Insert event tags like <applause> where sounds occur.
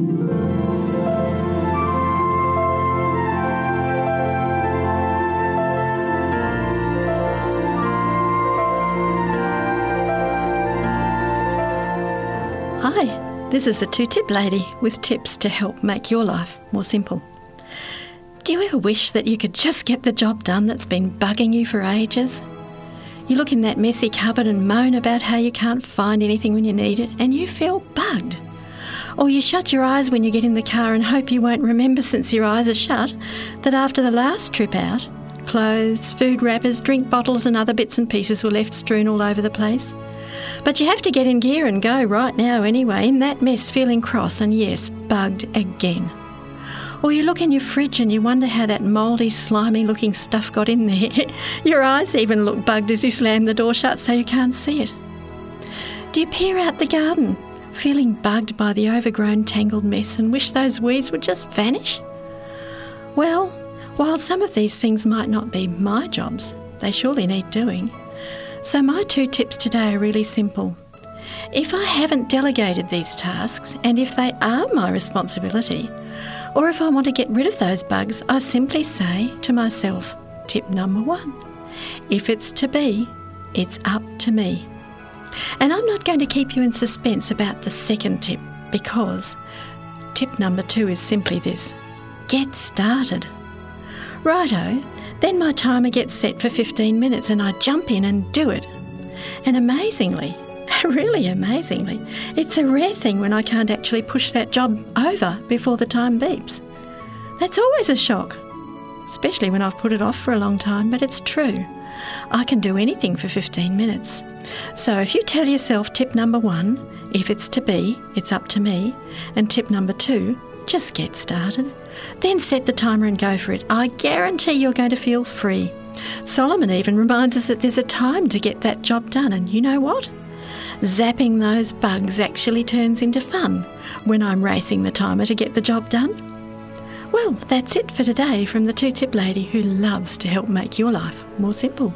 Hi, this is the Two Tip Lady with tips to help make your life more simple. Do you ever wish that you could just get the job done that's been bugging you for ages? You look in that messy cupboard and moan about how you can't find anything when you need it, and you feel bugged. Or you shut your eyes when you get in the car and hope you won't remember, since your eyes are shut, that after the last trip out, clothes, food wrappers, drink bottles, and other bits and pieces were left strewn all over the place. But you have to get in gear and go right now anyway, in that mess, feeling cross and yes, bugged again. Or you look in your fridge and you wonder how that mouldy, slimy looking stuff got in there. <laughs> your eyes even look bugged as you slam the door shut so you can't see it. Do you peer out the garden, feeling bugged by the overgrown, tangled mess and wish those weeds would just vanish? Well, while some of these things might not be my jobs, they surely need doing. So, my two tips today are really simple. If I haven't delegated these tasks and if they are my responsibility, or if I want to get rid of those bugs, I simply say to myself, tip number one if it's to be, it's up to me. And I'm not going to keep you in suspense about the second tip because tip number two is simply this get started. Righto, then my timer gets set for 15 minutes and I jump in and do it. And amazingly, <laughs> really amazingly, it's a rare thing when I can't actually push that job over before the time beeps. That's always a shock, especially when I've put it off for a long time, but it's true. I can do anything for 15 minutes. So if you tell yourself tip number one, if it's to be, it's up to me, and tip number two, just get started. Then set the timer and go for it. I guarantee you're going to feel free. Solomon even reminds us that there's a time to get that job done, and you know what? Zapping those bugs actually turns into fun when I'm racing the timer to get the job done. Well, that's it for today from the Two Tip Lady who loves to help make your life more simple.